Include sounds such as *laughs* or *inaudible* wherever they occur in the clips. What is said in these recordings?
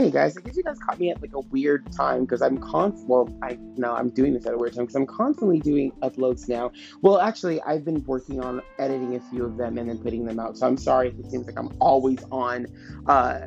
Hey guys, I guess you guys caught me at like a weird time because I'm const. Well, I no, I'm doing this at a weird time because I'm constantly doing uploads now. Well, actually, I've been working on editing a few of them and then putting them out. So I'm sorry if it seems like I'm always on uh,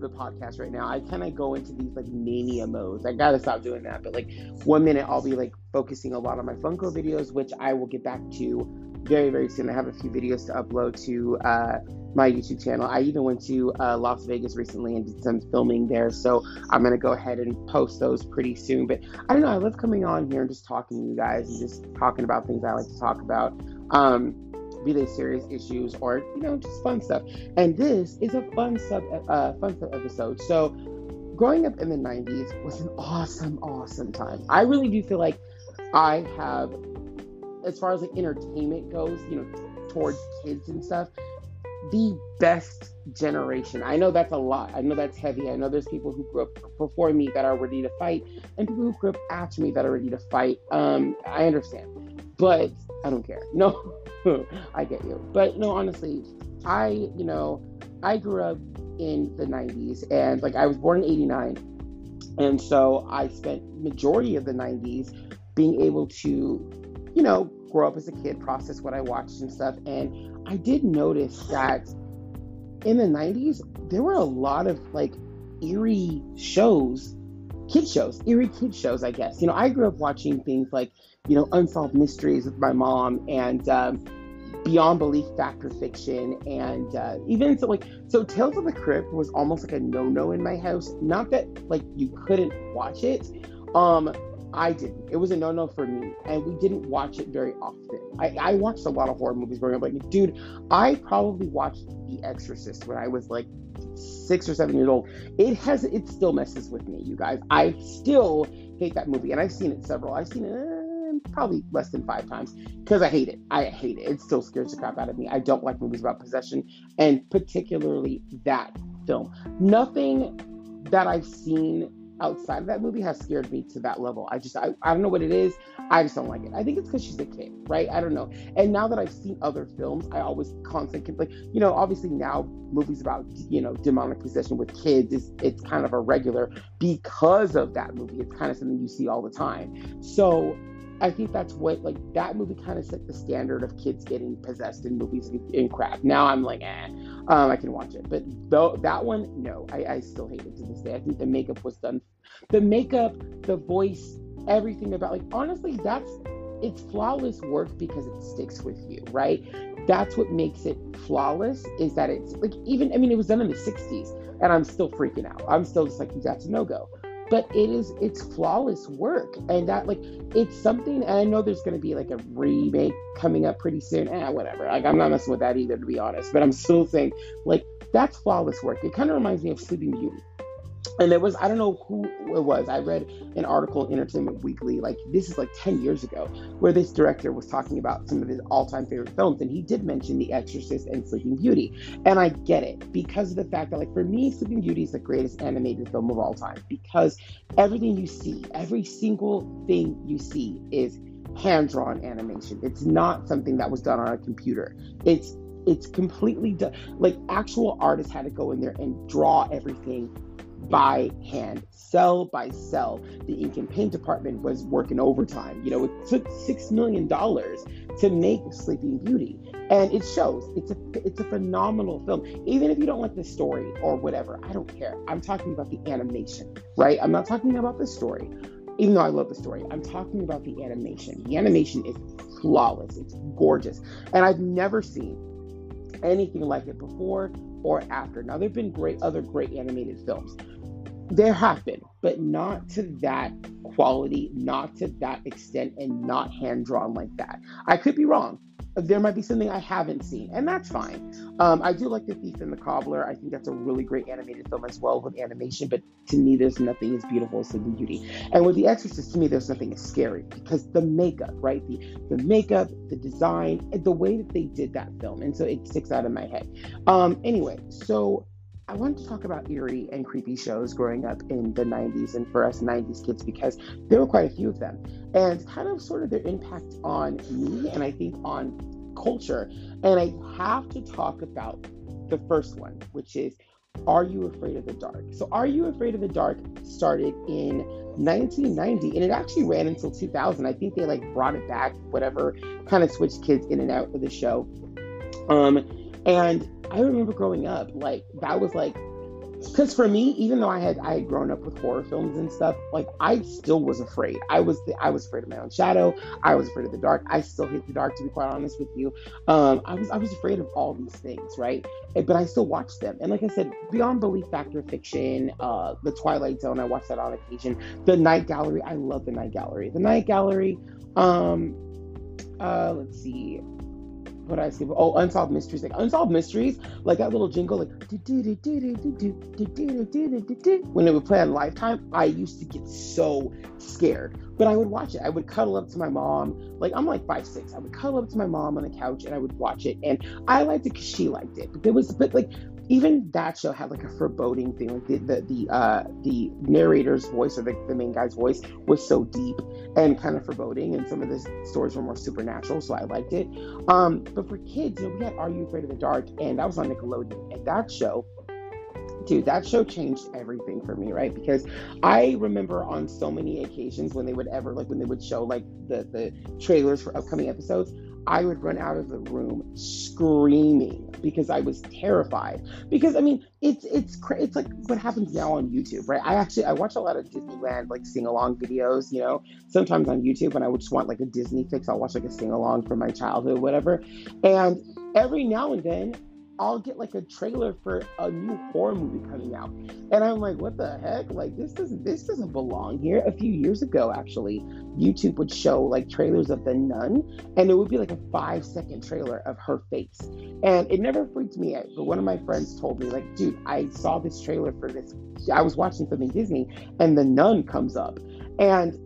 the podcast right now. I kind of go into these like mania modes. I gotta stop doing that. But like one minute I'll be like focusing a lot on my Funko videos, which I will get back to very very soon. I have a few videos to upload to. Uh, my YouTube channel. I even went to uh, Las Vegas recently and did some filming there, so I'm gonna go ahead and post those pretty soon. But I don't know, I love coming on here and just talking to you guys and just talking about things I like to talk about. Um, be they serious issues or you know just fun stuff. And this is a fun sub uh, fun sub episode. So growing up in the 90s was an awesome, awesome time. I really do feel like I have, as far as like entertainment goes, you know, towards kids and stuff the best generation. I know that's a lot. I know that's heavy. I know there's people who grew up before me that are ready to fight, and people who grew up after me that are ready to fight. Um, I understand, but I don't care. No, *laughs* I get you. But no, honestly, I you know I grew up in the 90s, and like I was born in '89, and so I spent majority of the 90s being able to, you know, grow up as a kid, process what I watched and stuff, and I did notice that in the 90s, there were a lot of like eerie shows, kid shows, eerie kid shows, I guess. You know, I grew up watching things like, you know, Unsolved Mysteries with my mom and um, Beyond Belief Fact or Fiction. And uh, even so, like, so Tales of the Crypt was almost like a no no in my house. Not that like you couldn't watch it. Um, I didn't. It was a no-no for me, and we didn't watch it very often. I, I watched a lot of horror movies growing up. Like, dude, I probably watched The Exorcist when I was like six or seven years old. It has, it still messes with me, you guys. I still hate that movie, and I've seen it several. I've seen it uh, probably less than five times because I hate it. I hate it. It still scares the crap out of me. I don't like movies about possession, and particularly that film. Nothing that I've seen outside of that movie has scared me to that level. I just, I, I don't know what it is. I just don't like it. I think it's because she's a kid, right? I don't know. And now that I've seen other films, I always constantly, like, you know, obviously now movies about, you know, demonic possession with kids is, it's kind of a regular because of that movie. It's kind of something you see all the time. So I think that's what like that movie kind of set the standard of kids getting possessed in movies and crap. Now I'm like, eh, um, I can watch it, but though that one, no, I, I still hate it to this day. I think the makeup was done, the makeup, the voice, everything about like honestly, that's it's flawless work because it sticks with you, right? That's what makes it flawless is that it's like even I mean it was done in the 60s and I'm still freaking out. I'm still just like that's a no go but it is it's flawless work. And that like it's something and i know there's going to be like a remake coming up pretty soon. Eh whatever. Like i'm not messing with that either to be honest. But i'm still saying like that's flawless work. It kind of reminds me of sleeping beauty and it was I don't know who it was. I read an article in Entertainment Weekly, like this is like 10 years ago, where this director was talking about some of his all-time favorite films, and he did mention The Exorcist and Sleeping Beauty. And I get it because of the fact that, like, for me, Sleeping Beauty is the greatest animated film of all time because everything you see, every single thing you see is hand-drawn animation. It's not something that was done on a computer. It's it's completely done like actual artists had to go in there and draw everything by hand, cell by cell. The ink and paint department was working overtime. You know, it took six million dollars to make Sleeping Beauty, and it shows. It's a it's a phenomenal film. Even if you don't like the story or whatever, I don't care. I'm talking about the animation, right? I'm not talking about the story. Even though I love the story, I'm talking about the animation. The animation is flawless. It's gorgeous. And I've never seen anything like it before or after. Now, there have been great other great animated films. There have been, but not to that quality, not to that extent, and not hand drawn like that. I could be wrong there might be something I haven't seen, and that's fine. Um, I do like The Thief and the Cobbler. I think that's a really great animated film as well with animation, but to me, there's nothing as beautiful as the Beauty. And with The Exorcist, to me, there's nothing as scary because the makeup, right? The, the makeup, the design, the way that they did that film. And so it sticks out in my head. Um, anyway, so I wanted to talk about eerie and creepy shows growing up in the 90s and for us 90s kids because there were quite a few of them and kind of sort of their impact on me and I think on culture. And I have to talk about the first one, which is Are You Afraid of the Dark? So, Are You Afraid of the Dark started in 1990 and it actually ran until 2000. I think they like brought it back, whatever, kind of switched kids in and out of the show. Um, and I remember growing up, like, that was like because for me, even though I had I had grown up with horror films and stuff, like I still was afraid. I was the, I was afraid of my own shadow. I was afraid of the dark. I still hate the dark, to be quite honest with you. Um, I was I was afraid of all these things, right? But I still watched them. And like I said, beyond belief factor fiction, uh, the Twilight Zone, I watched that on occasion. The Night Gallery, I love the Night Gallery. The Night Gallery. Um, uh, let's see what I see. Oh, unsolved mysteries. Like unsolved mysteries, like that little jingle, like when it would play on Lifetime, I used to get so scared. But I would watch it. I would cuddle up to my mom. Like I'm like five six. I would cuddle up to my mom on the couch and I would watch it. And I liked it because she liked it. But there was, but like even that show had like a foreboding thing. Like the the the, uh, the narrator's voice or the, the main guy's voice was so deep and kind of foreboding, and some of the stories were more supernatural, so I liked it. Um, but for kids, you know, we had Are You Afraid of the Dark, and that was on Nickelodeon, and that show dude, that show changed everything for me, right? Because I remember on so many occasions when they would ever like when they would show like the the trailers for upcoming episodes, I would run out of the room screaming because I was terrified. Because I mean, it's it's it's like what happens now on YouTube, right? I actually I watch a lot of Disneyland like sing along videos. You know, sometimes on YouTube when I would just want like a Disney fix, I'll watch like a sing along from my childhood, whatever. And every now and then I'll get like a trailer for a new horror movie coming out, and I'm like, what the heck? Like this doesn't this doesn't belong here. A few years ago, actually, YouTube would show like trailers of The Nun, and it would be like a five second trailer of her face, and it never freaked me out. But one of my friends told me, like, dude, I saw this trailer for this. I was watching something Disney, and The Nun comes up, and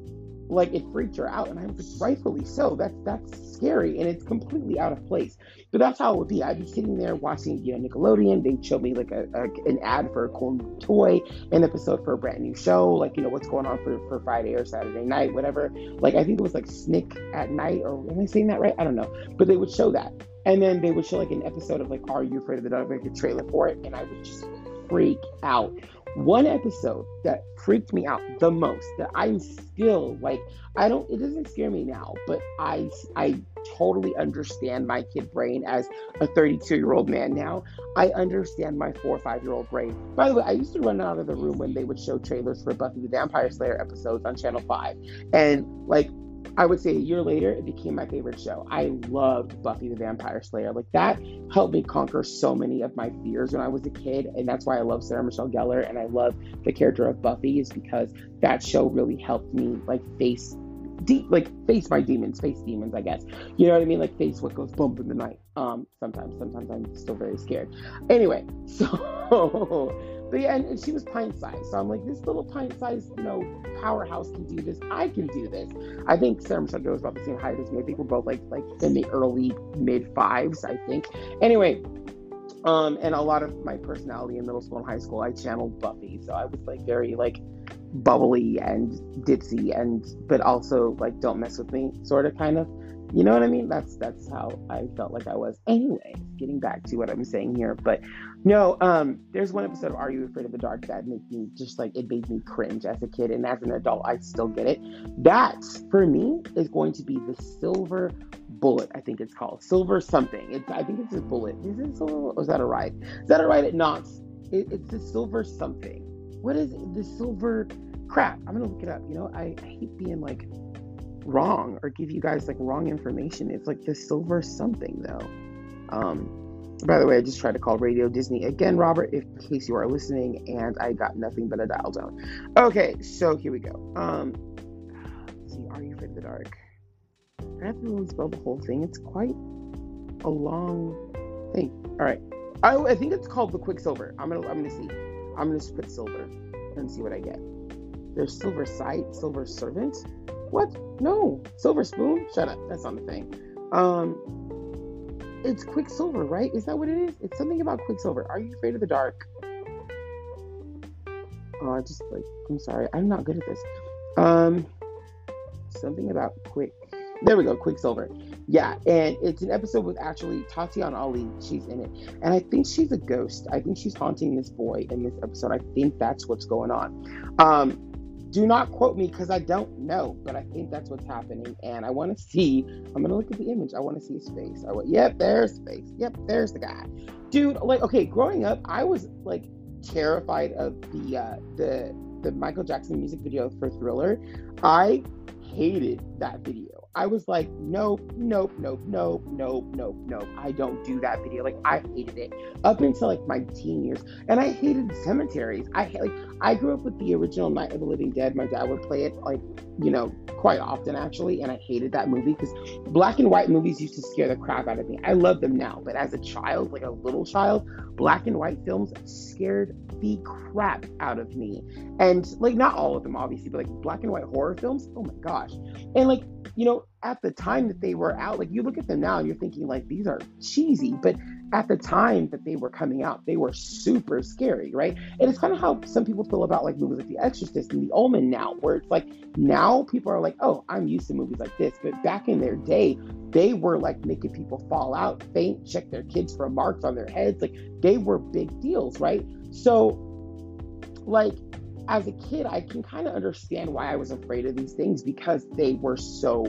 like it freaked her out, and I was rightfully so. That's that's scary, and it's completely out of place. But that's how it would be. I'd be sitting there watching, you know, Nickelodeon. They'd show me like a, a, an ad for a cool new toy, an episode for a brand new show, like you know what's going on for, for Friday or Saturday night, whatever. Like I think it was like Snick at Night, or am I saying that right? I don't know. But they would show that, and then they would show like an episode of like Are You Afraid of the Dark, like a trailer for it, and I would just freak out one episode that freaked me out the most that I'm still like I don't it doesn't scare me now but I I totally understand my kid brain as a 32 year old man now. I understand my 4 or 5 year old brain. By the way I used to run out of the room when they would show trailers for Buffy the Vampire Slayer episodes on channel 5 and like I would say a year later, it became my favorite show. I loved Buffy the Vampire Slayer. Like that helped me conquer so many of my fears when I was a kid. And that's why I love Sarah Michelle Gellar and I love the character of Buffy, is because that show really helped me like face deep like face my demons, face demons, I guess. You know what I mean? Like face what goes bump in the night. Um, sometimes, sometimes I'm still very scared. Anyway, *laughs* so but yeah, and, and she was pint sized. So I'm like, this little pint sized, you know, powerhouse can do this. I can do this. I think Sarah Michelle Gellar was about the same height as me. I think we're both like like in the early mid fives, I think. Anyway, um, and a lot of my personality in middle school and high school, I channeled Buffy. So I was like very like bubbly and ditzy and but also like don't mess with me sort of kind of you know what I mean? That's that's how I felt like I was. Anyway, getting back to what I'm saying here, but no, um, there's one episode of Are You Afraid of the Dark that made me just like it made me cringe as a kid, and as an adult, I still get it. That for me is going to be the silver bullet. I think it's called silver something. It's I think it's a bullet. Is it silver? Or is that a ride? Is that a ride at Knott's? It, it's the silver something. What is it? the silver? Crap! I'm gonna look it up. You know, I, I hate being like wrong or give you guys like wrong information. It's like the silver something though. Um, by the way, I just tried to call Radio Disney again, Robert, if, in case you are listening, and I got nothing but a dial tone. Okay, so here we go. Um, see, Are You Afraid of the Dark? I have to spell the whole thing. It's quite a long thing. All right, I, I think it's called the Quicksilver. I'm gonna I'm gonna see. I'm gonna put silver and see what I get. There's Silver Sight, Silver Servant. What? No. Silver spoon? Shut up. That's not the thing. Um, it's Quicksilver, right? Is that what it is? It's something about Quicksilver. Are you afraid of the dark? Oh, I just like. I'm sorry. I'm not good at this. Um, something about quick. There we go. Quicksilver. Yeah, and it's an episode with actually Tatyana Ali. She's in it, and I think she's a ghost. I think she's haunting this boy in this episode. I think that's what's going on. Um, do not quote me because I don't know, but I think that's what's happening, and I want to see. I'm gonna look at the image. I want to see his face. I went, yep, there's his face. Yep, there's the guy, dude. Like, okay, growing up, I was like terrified of the uh, the the Michael Jackson music video for Thriller. I hated that video. I was like, nope, nope, nope, nope, nope, nope, nope. I don't do that video. Like I hated it up until like my teen years, and I hated cemeteries. I like I grew up with the original Night of the Living Dead. My dad would play it like you know quite often actually, and I hated that movie because black and white movies used to scare the crap out of me. I love them now, but as a child, like a little child, black and white films scared the crap out of me. And like not all of them obviously, but like black and white horror films, oh my gosh. And like you know, at the time that they were out, like you look at them now and you're thinking like these are cheesy, but at the time that they were coming out, they were super scary, right? And it's kind of how some people feel about like movies like The Exorcist and The Omen now, where it's like now people are like, oh, I'm used to movies like this. But back in their day, they were like making people fall out, faint, check their kids for marks on their heads. Like they were big deals, right? So, like, as a kid, I can kind of understand why I was afraid of these things because they were so,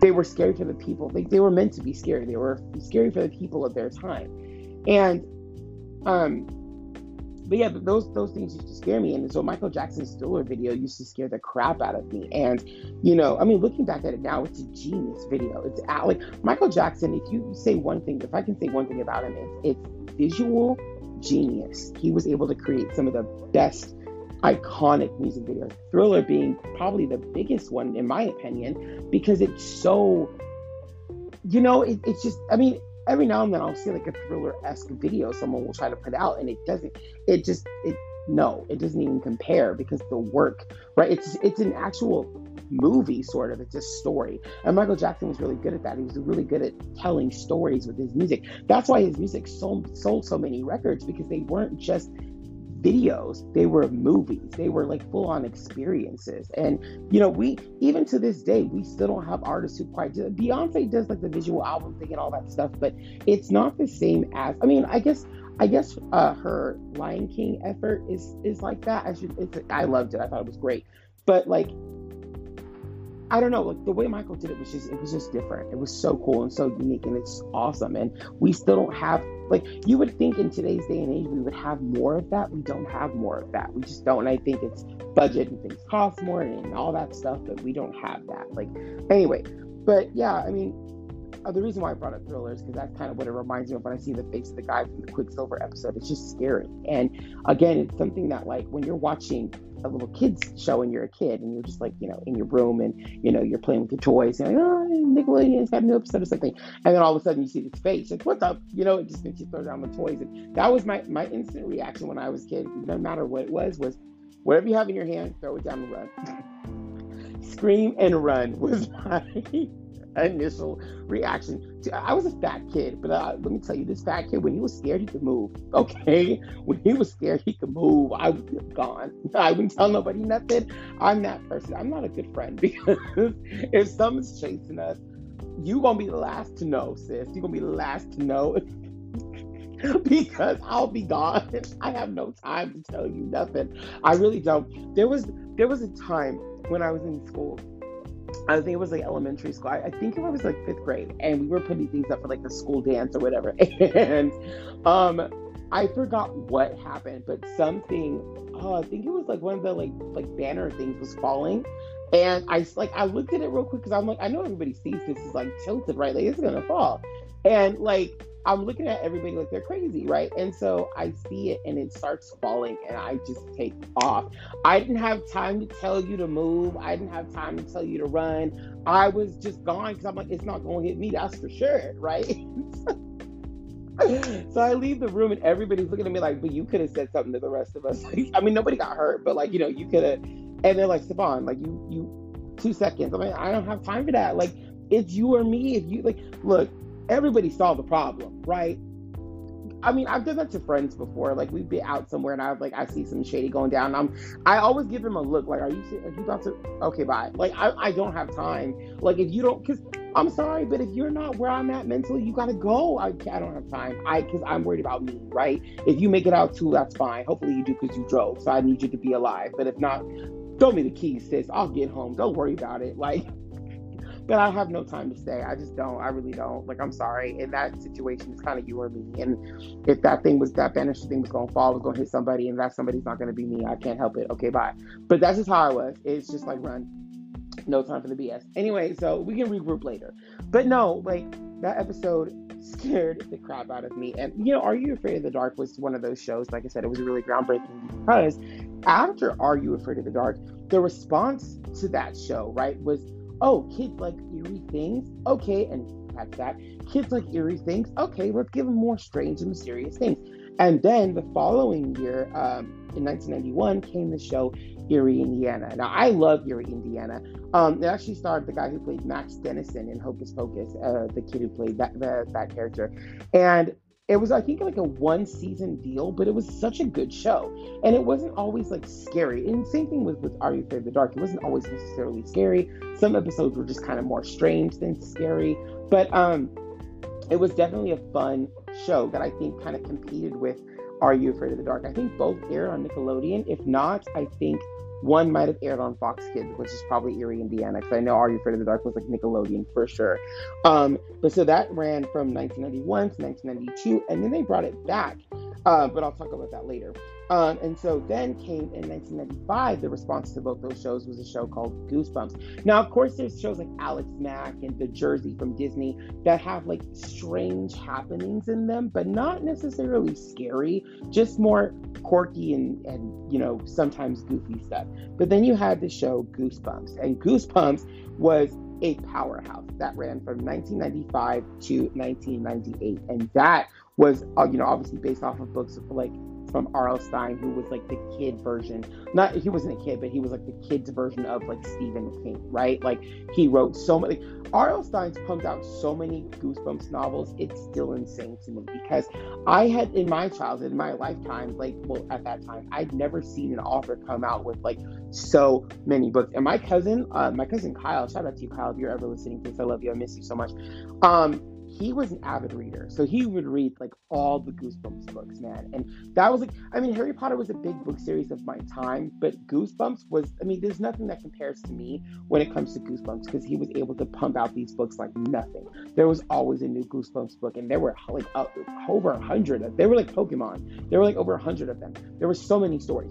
they were scary for the people. Like they were meant to be scary. They were scary for the people of their time, and um, but yeah, those those things used to scare me. And so Michael Jackson's Thriller video used to scare the crap out of me. And you know, I mean, looking back at it now, it's a genius video. It's at, like Michael Jackson. If you say one thing, if I can say one thing about him, it's it's visual genius. He was able to create some of the best iconic music videos. Thriller being probably the biggest one, in my opinion, because it's so, you know, it, it's just, I mean, every now and then I'll see like a thriller esque video someone will try to put out, and it doesn't, it just, it, no, it doesn't even compare because the work, right? It's it's an actual movie, sort of. It's a story. And Michael Jackson was really good at that. He was really good at telling stories with his music. That's why his music sold, sold so many records because they weren't just videos they were movies they were like full on experiences. And you know we even to this day we still don't have artists who quite do beyonce does like the visual album thing and all that stuff but it's not the same as i mean i guess i guess uh her lion king effort is is like that. I should it's i loved it. I thought it was great. But like I don't know, like the way Michael did it was just it was just different. It was so cool and so unique and it's awesome. And we still don't have like you would think in today's day and age we would have more of that. We don't have more of that. We just don't. And I think it's budget and things cost more and all that stuff, but we don't have that. Like anyway, but yeah, I mean uh, the reason why I brought up Thriller is because that's kind of what it reminds me of when I see the face of the guy from the Quicksilver episode. It's just scary. And again, it's something that like when you're watching a little kids show and you're a kid and you're just like, you know, in your room and, you know, you're playing with your toys and like, oh, Nickelodeon's got a new episode or something. And then all of a sudden you see this face, like, what's up? You know, it just makes you throw down the toys. And that was my, my instant reaction when I was a kid, no matter what it was, was whatever you have in your hand, throw it down and run. *laughs* Scream and run was *laughs* my initial reaction. I was a fat kid, but uh, let me tell you, this fat kid, when he was scared, he could move. *laughs* Okay, when he was scared, he could move. I would be gone. *laughs* I wouldn't tell nobody nothing. I'm that person. I'm not a good friend *laughs* because if someone's chasing us, you gonna be the last to know, sis. You gonna be the last to know. because I'll be gone. I have no time to tell you nothing. I really don't. There was there was a time when I was in school I think it was like elementary school. I, think it was like fifth grade, and we were putting things up for like the school dance or whatever. *laughs* And um, I forgot what happened, but something. Oh, I think it was like one of the like like banner things was falling, and I like I looked at it real quick because I'm like I know everybody sees this is like tilted right, like it's gonna fall, and like I'm looking at everybody like they're crazy, right? And so I see it and it starts falling and I just take off. I didn't have time to tell you to move. I didn't have time to tell you to run. I was just gone because I'm like, it's not going to hit me, that's for sure, right? *laughs* so I leave the room and everybody's looking at me like, but you could have said something to the rest of us. *laughs* I mean, nobody got hurt, but like, you know, you could have. And they're like, Savon, like you, you, two seconds. I mean, I don't have time for that. Like, it's you or me. If you like, look, everybody saw the problem, right? I mean, I've done that to friends before. Like we'd be out somewhere and I was like I see some shady going down. I'm I always give them a look like, are you are you about to? Okay, bye. Like I, I don't have time. Like if you don't, because I'm sorry, but if you're not where I'm at mentally, you gotta go. I, I don't have time. I because I'm worried about me, right? If you make it out too, that's fine. Hopefully you do because you drove. So I need you to be alive. But if not, throw me the keys, sis. I'll get home. Don't worry about it. Like but I have no time to stay. I just don't. I really don't. Like, I'm sorry. In that situation, it's kind of you or me. And if that thing was that banister thing was gonna fall, was gonna hit somebody, and that somebody's not gonna be me, I can't help it. Okay, bye. But that's just how I was. It's just like run. No time for the BS. Anyway, so we can regroup later. But no, like that episode scared the crap out of me. And you know, Are You Afraid of the Dark was one of those shows. Like I said, it was really groundbreaking because after Are You Afraid of the Dark, the response to that show, right, was oh, kids like eerie things. Okay, and that's that. Kids like eerie things. Okay, let's give them more strange and mysterious things. And then the following year, um, in 1991, came the show Eerie, Indiana. Now, I love Eerie, Indiana. Um, it actually starred the guy who played Max Dennison in Hocus Pocus, uh, the kid who played that, the, that character. And it was i think like a one season deal but it was such a good show. And it wasn't always like scary. And same thing with with are you afraid of the dark? It wasn't always necessarily scary. Some episodes were just kind of more strange than scary. But um it was definitely a fun show that i think kind of competed with are you afraid of the dark? I think both aired on nickelodeon. If not i think one might have aired on Fox Kids, which is probably Eerie, Indiana, because I know Are You Afraid of the Dark was like Nickelodeon for sure. Um, but so that ran from 1991 to 1992, and then they brought it back. Uh, but I'll talk about that later. Um, and so then came in 1995, the response to both those shows was a show called Goosebumps. Now, of course, there's shows like Alex Mack and The Jersey from Disney that have like strange happenings in them, but not necessarily scary, just more quirky and, and you know, sometimes goofy stuff. But then you had the show Goosebumps, and Goosebumps was a powerhouse that ran from 1995 to 1998. And that was, uh, you know, obviously based off of books like from R.L. Stine, who was like the kid version. Not he wasn't a kid, but he was like the kid's version of like Stephen King, right? Like he wrote so many. R.L. Stine's pumped out so many Goosebumps novels. It's still insane to me because I had in my childhood, in my lifetime, like well at that time, I'd never seen an author come out with like so many books. And my cousin, uh, my cousin Kyle, shout out to you, Kyle, if you're ever listening to this, I love you, I miss you so much. Um, he was an avid reader. So he would read like all the Goosebumps books, man. And that was like, I mean, Harry Potter was a big book series of my time, but Goosebumps was, I mean, there's nothing that compares to me when it comes to Goosebumps because he was able to pump out these books like nothing. There was always a new Goosebumps book, and there were like uh, over a hundred. They were like Pokemon. There were like over a hundred of them. There were so many stories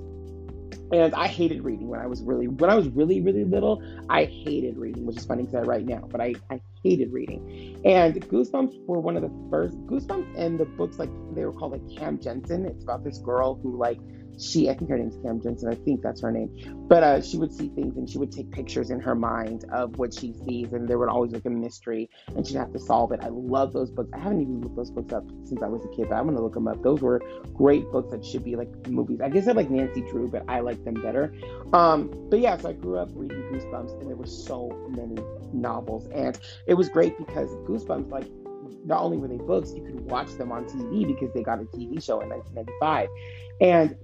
and I hated reading when I was really when I was really really little. I hated reading, which is funny because I write now, but I I hated reading. And Goosebumps were one of the first Goosebumps and the books like they were called like Cam Jansen. It's about this girl who like she, I think her name's Cam Jansen, I think that's her name, but uh, she would see things and she would take pictures in her mind of what she sees, and there would always like a mystery, and she'd have to solve it. I love those books. I haven't even looked those books up since I was a kid, but I'm gonna look them up. Those were great books that should be like movies. I guess I like Nancy Drew, but I like them better. Um, but yeah, so I grew up reading Goosebumps, and there were so many novels, and it was great because Goosebumps, like not only were they books, you could watch them on TV because they got a TV show in 1995. And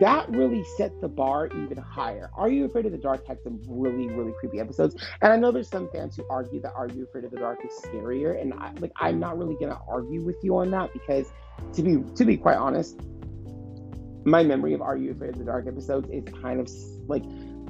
that really set the bar even higher. Are You Afraid of the Dark had some really, really creepy episodes. And I know there's some fans who argue that Are You Afraid of the Dark is scarier. And I, like I'm not really gonna argue with you on that because to be to be quite honest, my memory of Are You Afraid of the Dark episodes is kind of like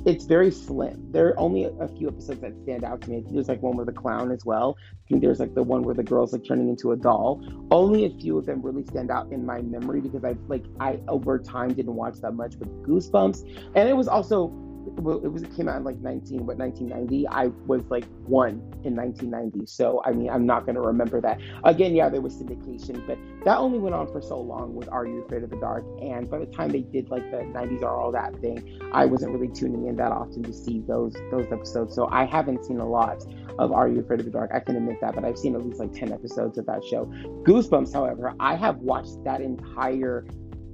it's very slim. There are only a, few episodes that stand out to me. There's like one with the clown as well. I think there's like the one where the girl's like turning into a doll. Only a few of them really stand out in my memory because I've like I over time didn't watch that much with Goosebumps, and it was also well, it was it came out in like 19 what 1990 i was like one in 1990 so i mean i'm not going to remember that. Again yeah there was syndication but that only went on for so long with are you afraid of the dark? And by the time they did like the 90s are all that thing i wasn't really tuning in that often to see those those episodes so i haven't seen a lot of are you afraid of the dark? I can admit that but i've seen at least like 10 episodes of that show. Goosebumps however i have watched that entire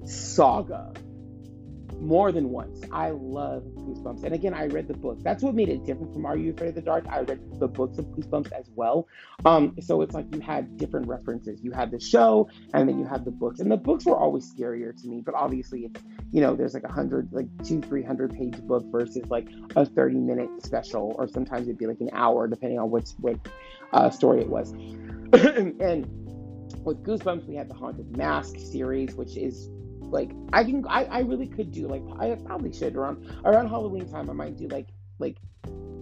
saga more than once. I love Goosebumps. And again, I read the book. That's what made it different from Are You Afraid of the Dark? I read the books of Goosebumps as well. Um, so it's like you had different references. You had the show and then you had the books. And the books were always scarier to me, but obviously it's, you know, there's like a hundred, like two, three hundred page book versus like a 30 minute special, or sometimes it'd be like an hour, depending on which, what uh, story it was. *clears throat* and with Goosebumps, we had the Haunted Mask series, which is like I can I, I really could do like I probably should around around Halloween time I might do like like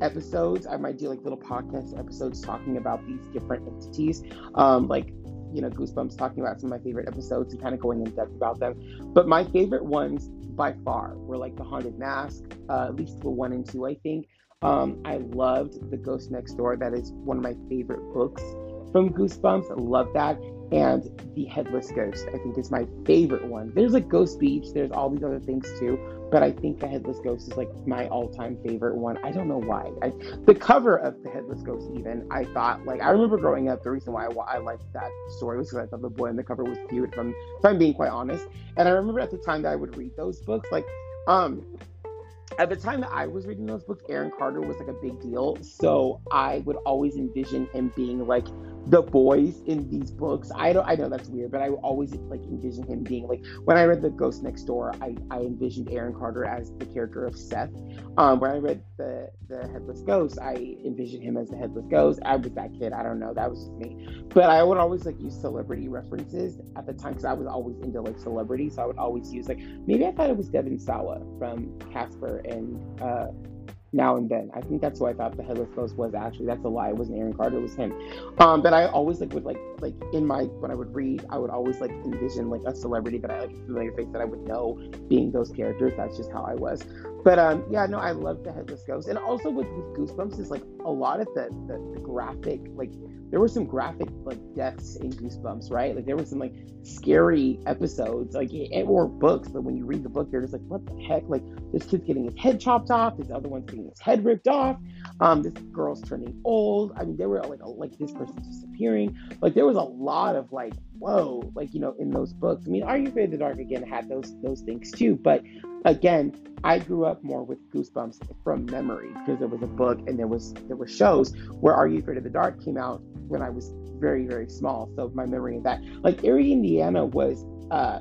episodes. I might do like little podcast episodes talking about these different entities. Um like you know Goosebumps talking about some of my favorite episodes and kind of going in depth about them. But my favorite ones by far were like the Haunted Mask uh, at least the one and two I think. Um I loved the Ghost Next Door. That is one of my favorite books from Goosebumps. Love that and the headless ghost i think is my favorite one. There's like ghost beach there's all these other things too but i think the headless ghost is like my all-time favorite one. I don't know why. I, the cover of the headless ghost even i thought like i remember growing up the reason why i, I liked that story was because i thought the boy on the cover was cute if I'm, if I'm being quite honest. And i remember at the time that i would read those books like um at the time that I was reading those books, Aaron Carter was like a big deal. So I would always envision him being like the boys in these books. I don't I know that's weird, but I always like envision him being like when I read The Ghost Next Door, I, I envisioned Aaron Carter as the character of Seth. Um when I read the the Headless Ghost, I envisioned him as the Headless Ghost. I was that kid, I don't know, that was just me. But I would always like use celebrity references at the time because I was always into like celebrity. So I would always use like maybe I thought it was Devon Sawa from Casper and uh now and then. I think that's who I thought the headless ghost was actually. That's a lie. It wasn't Aaron Carter, it was him. Um, but I always like would like like in my when I would read, I would always like envision like a celebrity that I like familiar face that I would know being those characters. That's just how I was. But um yeah, no, I love the headless ghost. And also with, with Goosebumps is like a lot of the, the, the graphic like there were some graphic like deaths in Goosebumps, right? Like there were some like scary episodes, like it, or books. But when you read the book, you're just like, what the heck? Like this kid's getting his head chopped off, this other one's getting his head ripped off. Um, this girl's turning old. I mean, there were like like this person's disappearing. Like there was a lot of like whoa, like you know, in those books. I mean, Are You Afraid of the Dark again had those those things too, but again, I grew up more with Goosebumps from memory because there was a book and there was there were shows where Are You Afraid of the Dark came out when I was very very small. So my memory of that, like Eerie, Indiana, was uh,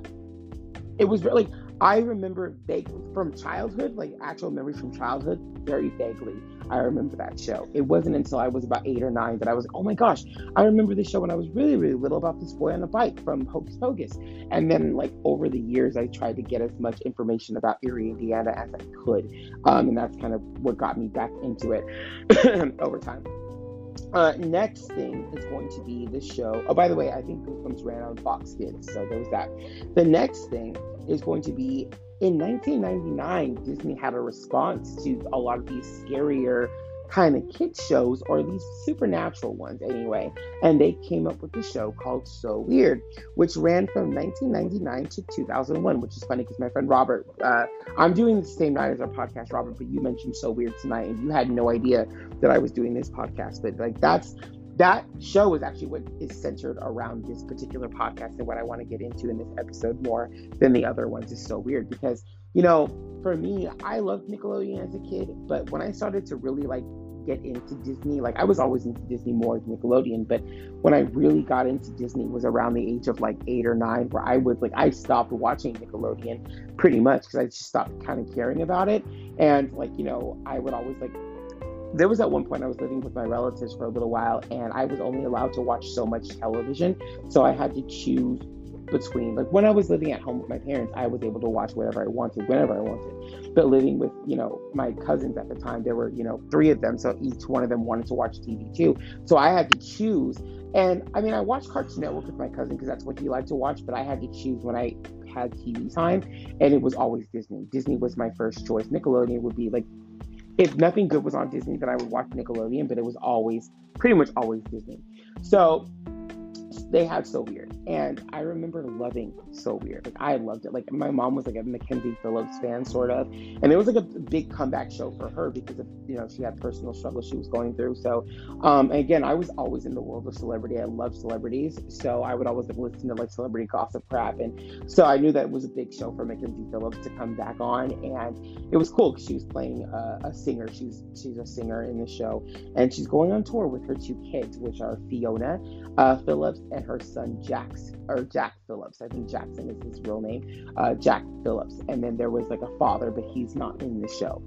it was really. I remember vaguely from childhood, like actual memories from childhood, very vaguely. I remember that show. It wasn't until I was about eight or nine that I was, like, oh my gosh, I remember this show when I was really, really little about this boy on a bike from Hocus Pocus. And then, like, over the years, I tried to get as much information about Eerie, Indiana as I could. Um, and that's kind of what got me back into it *clears throat* over time. Uh, next thing is going to be the show. Oh, by the way, I think Goosebumps ran on Fox Kids, so there was that. The next thing is going to be in 1999, Disney had a response to a lot of these scarier kind of kid shows, or these supernatural ones anyway. And they came up with a show called So Weird, which ran from 1999 to 2001, which is funny because my friend Robert, uh, I'm doing the same night as our podcast, Robert, but you mentioned So Weird tonight, and you had no idea that I was doing this podcast. But like that's that show is actually what is centered around this particular podcast and what I want to get into in this episode more than the other ones. Is so weird because you know for me I loved Nickelodeon as a kid but when I started to really like get into Disney like I was always into Disney more than Nickelodeon but when I really got into Disney was around the age of like eight or nine where I would like I stopped watching Nickelodeon pretty much because I just stopped kind of caring about it. And like you know I would always like there was at one point I was living with my relatives for a little while, and I was only allowed to watch so much television. So I had to choose between like when I was living at home with my parents, I was able to watch whatever I wanted, whenever I wanted. But living with, you know, my cousins at the time, there were, you know, three of them, so each one of them wanted to watch TV too. So I had to choose. And I mean, I watched Cartoon Network with my cousin because that's what he liked to watch, but I had to choose when I had TV time, and it was always Disney. Disney was my first choice. Nickelodeon would be like if nothing good was on Disney, then I would watch Nickelodeon, but it was always pretty much always Disney. So they had So Weird. And I remember loving So Weird. Like I loved it. Like my mom was like a Mackenzie Phillips fan, sort of, and it was like a big comeback show for her because of you know she had personal struggles she was going through. So, um, again, I was always in the world of celebrity. I love celebrities, so I would always like, listen to like celebrity gossip crap, and so I knew that it was a big show for Mackenzie Phillips to come back on, and it was cool because she was playing a, a singer. She's she's a singer in the show, and she's going on tour with her two kids, which are Fiona uh, Phillips and her son Jack or Jack Phillips. I think Jackson is his real name, uh, Jack Phillips. And then there was like a father, but he's not in the show.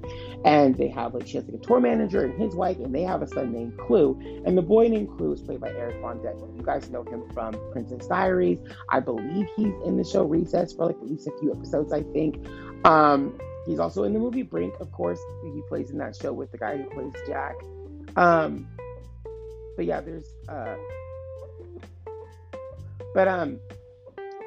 And they have like she has like a tour manager and his wife, and they have a son named Clu. And the boy named Clu is played by Erik von Detten. You guys know him from Princess Diaries. I believe he's in the show Recess for like at least a few episodes. I think. Um, he's also in the movie Brink, of course. He plays in that show with the guy who plays Jack. Um, but yeah, there's uh, but um,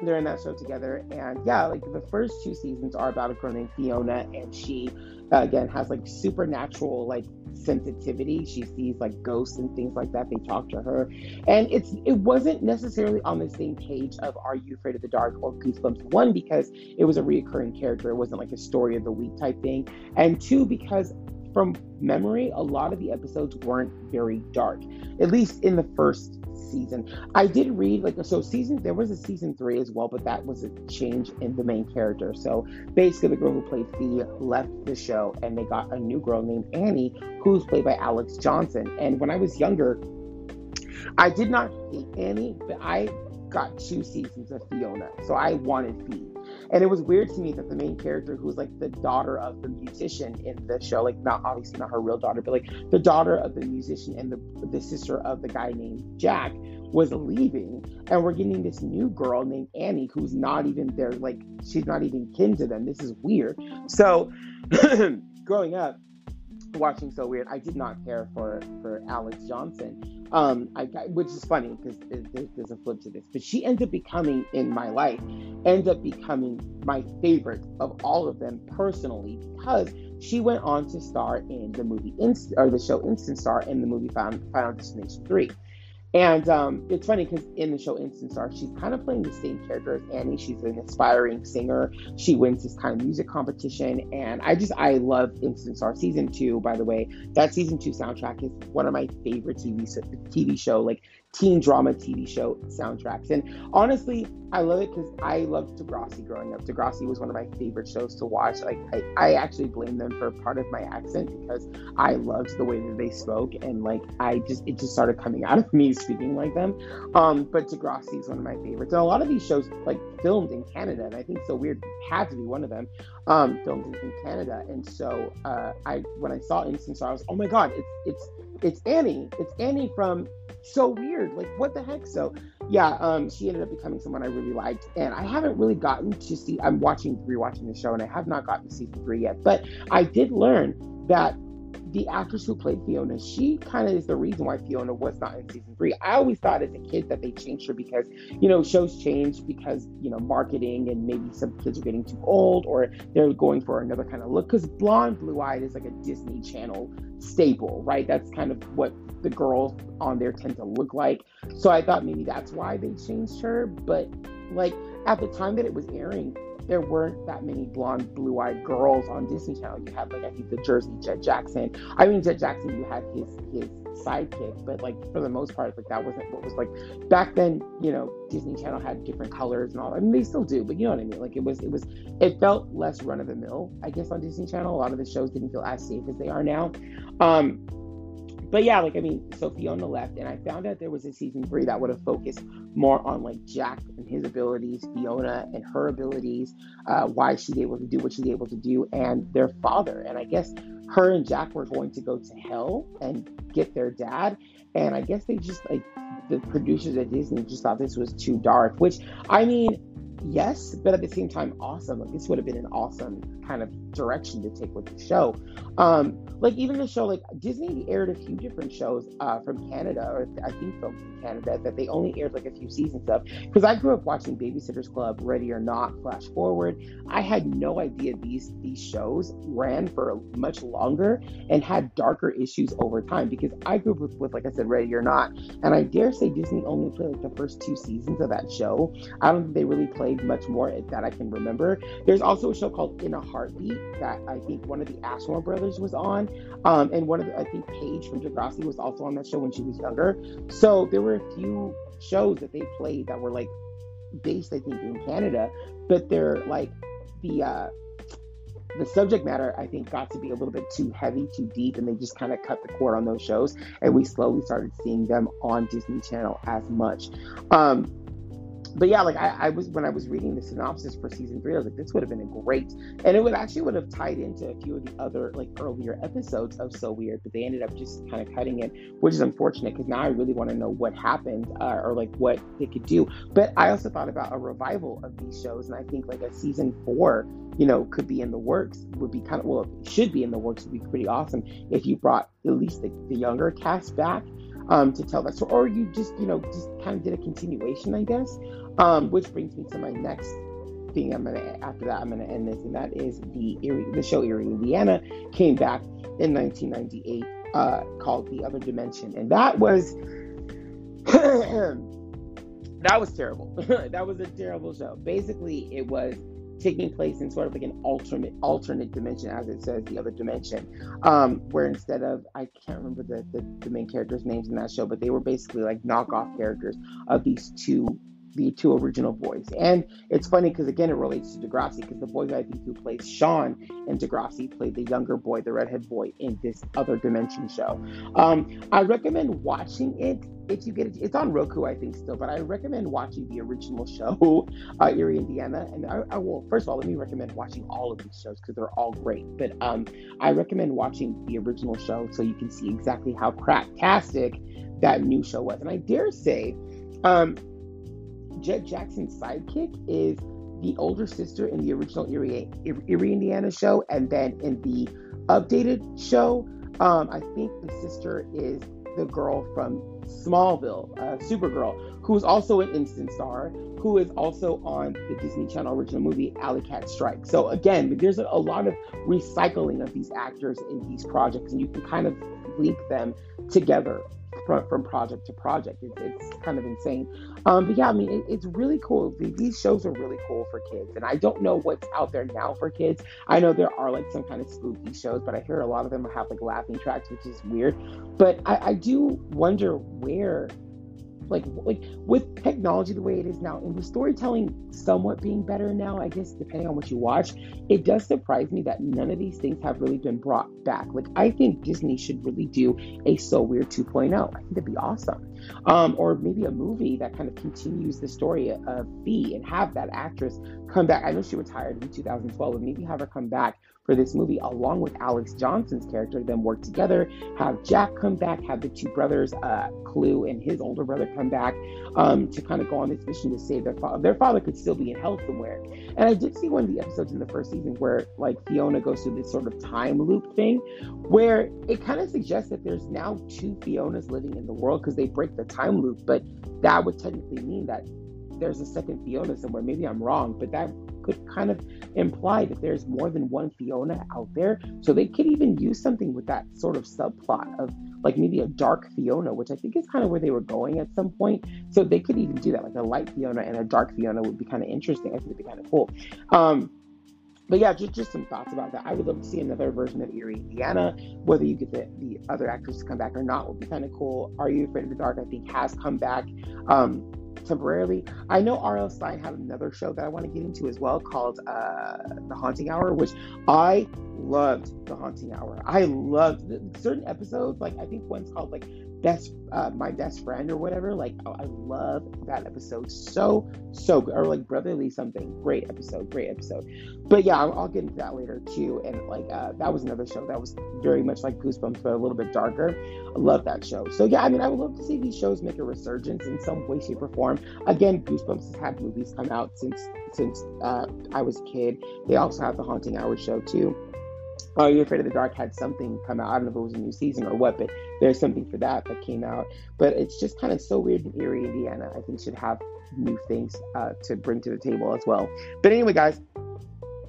they're in that show together, and yeah, like the first two seasons are about a girl named Fiona, and she uh, again has like supernatural like sensitivity. She sees like ghosts and things like that. They talk to her, and it's it wasn't necessarily on the same page of Are You Afraid of the Dark or Goosebumps. One because it was a reoccurring character. It wasn't like a story of the week type thing, and two because from memory, a lot of the episodes weren't very dark, at least in the first season. I did read like so season there was a season three as well, but that was a change in the main character. So basically, the girl who played Fee left the show, and they got a new girl named Annie, who's played by Alexz Johnson. And when I was younger, I did not hate Annie, but I got two seasons of Fiona, so I wanted Fee. And it was weird to me that the main character, who was like the daughter of the musician in the show, like not obviously not her real daughter, but like the daughter of the musician and the the sister of the guy named Jack, was leaving, and we're getting this new girl named Annie, who's not even there, like she's not even kin to them. This is weird. So, *clears throat* growing up, watching So Weird, I did not care for for Alexz Johnson. Um, I, which is funny because there's a flip to this, but she ends up becoming in my life, ends up becoming my favorite of all of them personally because she went on to star in the movie Inst- or the show Instant Star in the movie Final, Final Destination Three. And um, it's funny because in the show Instant Star, she's kind of playing the same character as Annie. She's an aspiring singer. She wins this kind of music competition. And I just, I love Instant Star. Season two, by the way, that season two soundtrack is one of my favorite TV, TV show. Like teen drama TV show soundtracks. And honestly, I love it because I loved Degrassi growing up. Degrassi was one of my favorite shows to watch. Like I, I actually blame them for part of my accent because I loved the way that they spoke and like I just it just started coming out of me speaking like them. Um, but Degrassi is one of my favorites. And a lot of these shows like filmed in Canada, and I think so weird had to be one of them. Um, filmed in Canada. And so uh, I when I saw Instant Star, I was oh my god, it's it's it's Annie. It's Annie from so weird. Like, what the heck? So, yeah, um, she ended up becoming someone I really liked, and I haven't really gotten to see. I'm watching, rewatching the show, and I have not gotten to season three yet. But I did learn that the actress who played Fiona, she kind of is the reason why Fiona was not in season three. I always thought as a kid that they changed her because, you know, shows change because, you know, marketing and maybe some kids are getting too old or they're going for another kind of look. Because blonde, blue eyed is like a Disney Channel staple, right? That's kind of what the girls on there tend to look like. So I thought maybe that's why they changed her. But like at the time that it was airing, there weren't that many blonde, blue-eyed girls on Disney Channel. You had like I think the Jersey Jet Jackson. I mean Jet Jackson, you had his his sidekick, but like for the most part, like that wasn't what was like back then. You know, Disney Channel had different colors and all. I mean, they still do, but you know what I mean. Like it was, it was, it felt less run of the mill, I guess, on Disney Channel. A lot of the shows didn't feel as safe as they are now. Um, but yeah, like I mean, so Fiona left, and I found out there was a season three that would have focused more on like Jack and his abilities, Fiona and her abilities, uh, why she's able to do what she's able to do, and their father. And I guess her and Jack were going to go to hell and get their dad, and I guess they just like the producers at Disney just thought this was too dark. Which I mean, yes, but at the same time, awesome. Like this would have been an awesome kind of direction to take with the show. Um, like even the show, like Disney aired a few different shows uh, from Canada, or I think films in Canada that they only aired like a few seasons of. Because I grew up watching Babysitter's Club, Ready or Not, Flash Forward. I had no idea these these shows ran for much longer and had darker issues over time. Because I grew up with, with like I said, Ready or Not, and I dare say Disney only played like the first two seasons of that show. I don't think they really played much more that I can remember. There's also a show called In a Heartbeat that I think one of the Ashmore brothers was on. Um, and one of the, I think Paige from Degrassi was also on that show when she was younger. So there were a few shows that they played that were like based, I think, in Canada, but they're like the uh, the subject matter I think got to be a little bit too heavy, too deep, and they just kind of cut the cord on those shows, and we slowly started seeing them on Disney Channel as much. Um, but yeah, like I, I, was when I was reading the synopsis for season three, I was like, this would have been a great, and it would actually would have tied into a few of the other like earlier episodes of So Weird, but they ended up just kind of cutting it, which is unfortunate because now I really want to know what happened uh, or like what they could do. But I also thought about a revival of these shows, and I think like a season four, you know, could be in the works. Would be kind of well, should be in the works. Would be pretty awesome if you brought at least the, the younger cast back um, to tell that story, or you just you know just kind of did a continuation, I guess. Um, which brings me to my next thing. I'm gonna after that I'm gonna end this, and that is the Eerie, the show Eerie, Indiana came back in 1998, uh, called The Other Dimension, and that was *clears throat* that was terrible. *laughs* that was a terrible show. Basically, it was taking place in sort of like an alternate alternate dimension, as it says, the other dimension, um, where instead of I can't remember the, the, the main characters' names in that show, but they were basically like knockoff characters of these two the two original boys. And it's funny because again it relates to Degrassi because the boy I think who plays Sean and Degrassi played the younger boy, the redhead boy in this other dimension show. Um, I recommend watching it if you get it. It's on Roku, I think still, but I recommend watching the original *laughs* show, uh, Eerie, Indiana. And I, I, will first of all let me recommend watching all of these shows because they're all great. But um, I recommend watching the original show so you can see exactly how cracktastic that new show was. And I dare say. Um, Jett Jackson's sidekick is the older sister in the original Eerie, Eerie Indiana show, and then in the updated show, um, I think the sister is the girl from Smallville, uh, Supergirl, who is also an instant star, who is also on the Disney Channel original movie Alley Cat Strike. So again, there's a, a lot of recycling of these actors in these projects, and you can kind of link them together from, from project to project. It's, it's kind of insane. Um, but yeah, I mean, it, it's really cool. These shows are really cool for kids. And I don't know what's out there now for kids. I know there are like some kind of spooky shows, but I hear a lot of them have like laughing tracks, which is weird. But I, I do wonder where like like with technology the way it is now and with storytelling somewhat being better now i guess depending on what you watch it does surprise me that none of these things have really been brought back. Like i think disney should really do a so weird 2.0 i think that'd be awesome. Um, or maybe a movie that kind of continues the story of Fi and have that actress come back. I know she retired in 2012, but maybe have her come back for this movie along with Alexz Johnson's character, then work together, have Jack come back, have the two brothers, uh, Clu and his older brother come back um, to kind of go on this mission to save their father. Their father could still be in hell somewhere. And I did see one of the episodes in the first season where like Fiona goes through this sort of time loop thing where it kind of suggests that there's now two Fionas living in the world because they break the time loop, but that would technically mean that there's a second Fiona somewhere. Maybe I'm wrong, but that could kind of imply that there's more than one Fiona out there. So they could even use something with that sort of subplot of like maybe a dark Fiona, which I think is kind of where they were going at some point. So they could even do that, like a light Fiona and a dark Fiona would be kind of interesting. I think it'd be kind of cool. Um, but yeah, just, just some thoughts about that. I would love to see another version of Eerie, Indiana. Whether you get the, the other actors to come back or not would be kind of cool. Are You Afraid of the Dark? I think has come back. Um, temporarily. I know R.L. Stine had another show that I want to get into as well called uh, The Haunting Hour, which I loved. The Haunting Hour. I loved certain episodes. Like I think one's called like best uh, my best friend or whatever. Like oh, I love that episode so so good. Or like brotherly something. Great episode. Great episode. But yeah, I'll, I'll get into that later too. And like uh, that was another show that was very much like Goosebumps, but a little bit darker. I love that show. So yeah, I mean, I would love to see these shows make a resurgence in some way, shape, or form. Again, Goosebumps has had movies come out since since uh, I was a kid. They also have the Haunting Hour show too. Are You Afraid of the Dark had something come out. I don't know if it was a new season or what, but there's something for that that came out. But it's just kind of so weird in Eerie, Indiana. I think should have new things uh, to bring to the table as well. But anyway, guys,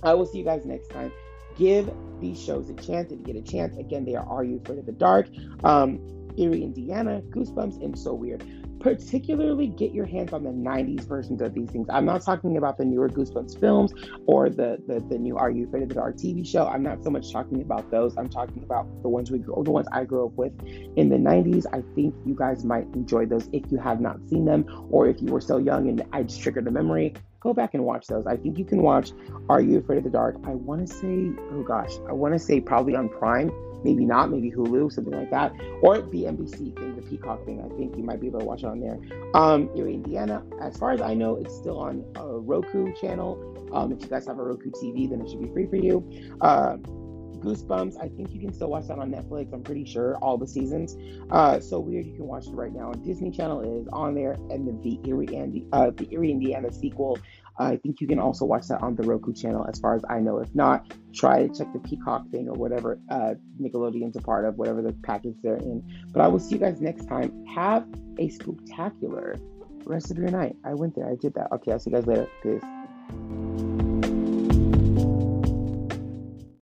I will see you guys next time. Give these shows a chance if you get a chance. Again, they are Are You Afraid of the Dark, um, Eerie, Indiana, Goosebumps, and So Weird particularly get your hands on the 90s versions of these things. I'm not talking about the newer Goosebumps films or the, the, the new Are You Afraid of the Dark TV show. I'm not so much talking about those. I'm talking about the ones we grew, the ones I grew up with in the 90s. I think you guys might enjoy those if you have not seen them or if you were so young and I just triggered a memory. Go back and watch those. I think you can watch Are You Afraid of the Dark? I want to say, oh gosh, I want to say probably on Prime maybe not, maybe Hulu, something like that, or the NBC thing, the Peacock thing. I think you might be able to watch it on there. Um, Eerie, Indiana. As far as I know, it's still on a Roku channel. Um, if you guys have a Roku TV, then it should be free for you. Uh, Goosebumps, I think you can still watch that on Netflix. I'm pretty sure all the seasons. Uh, so weird, you can watch it right now. Disney Channel is on there, and then the Eerie, Indi- uh, the Eerie, Indiana sequel I think you can also watch that on the Roku channel, as far as I know. If not, try to check the Peacock thing or whatever uh, Nickelodeon's a part of, whatever the package they're in. But I will see you guys next time. Have a spectacular rest of your night. I went there, I did that. Okay, I'll see you guys later. Peace.